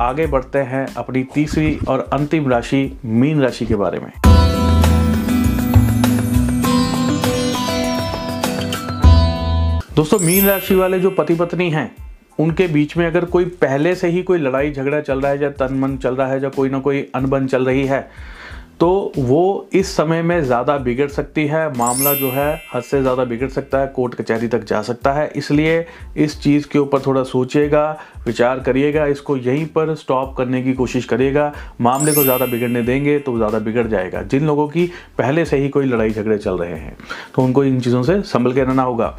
आगे बढ़ते हैं अपनी तीसरी और अंतिम राशि, मीन राशि के बारे में। दोस्तों, मीन राशि वाले जो पति पत्नी हैं, उनके बीच में अगर कोई पहले से ही कोई लड़ाई झगड़ा चल रहा है, या तन मन चल रहा है, या कोई ना कोई अनबन चल रही है तो वो इस समय में ज़्यादा बिगड़ सकती है, मामला जो है हद से ज़्यादा बिगड़ सकता है, कोर्ट कचहरी तक जा सकता है। इसलिए इस चीज़ के ऊपर थोड़ा सोचिएगा, विचार करिएगा, इसको यहीं पर स्टॉप करने की कोशिश करिएगा। मामले को ज़्यादा बिगड़ने देंगे तो ज़्यादा बिगड़ जाएगा। जिन लोगों की पहले से ही कोई लड़ाई झगड़े चल रहे हैं तो उनको इन चीज़ों से संभल के रहना होगा।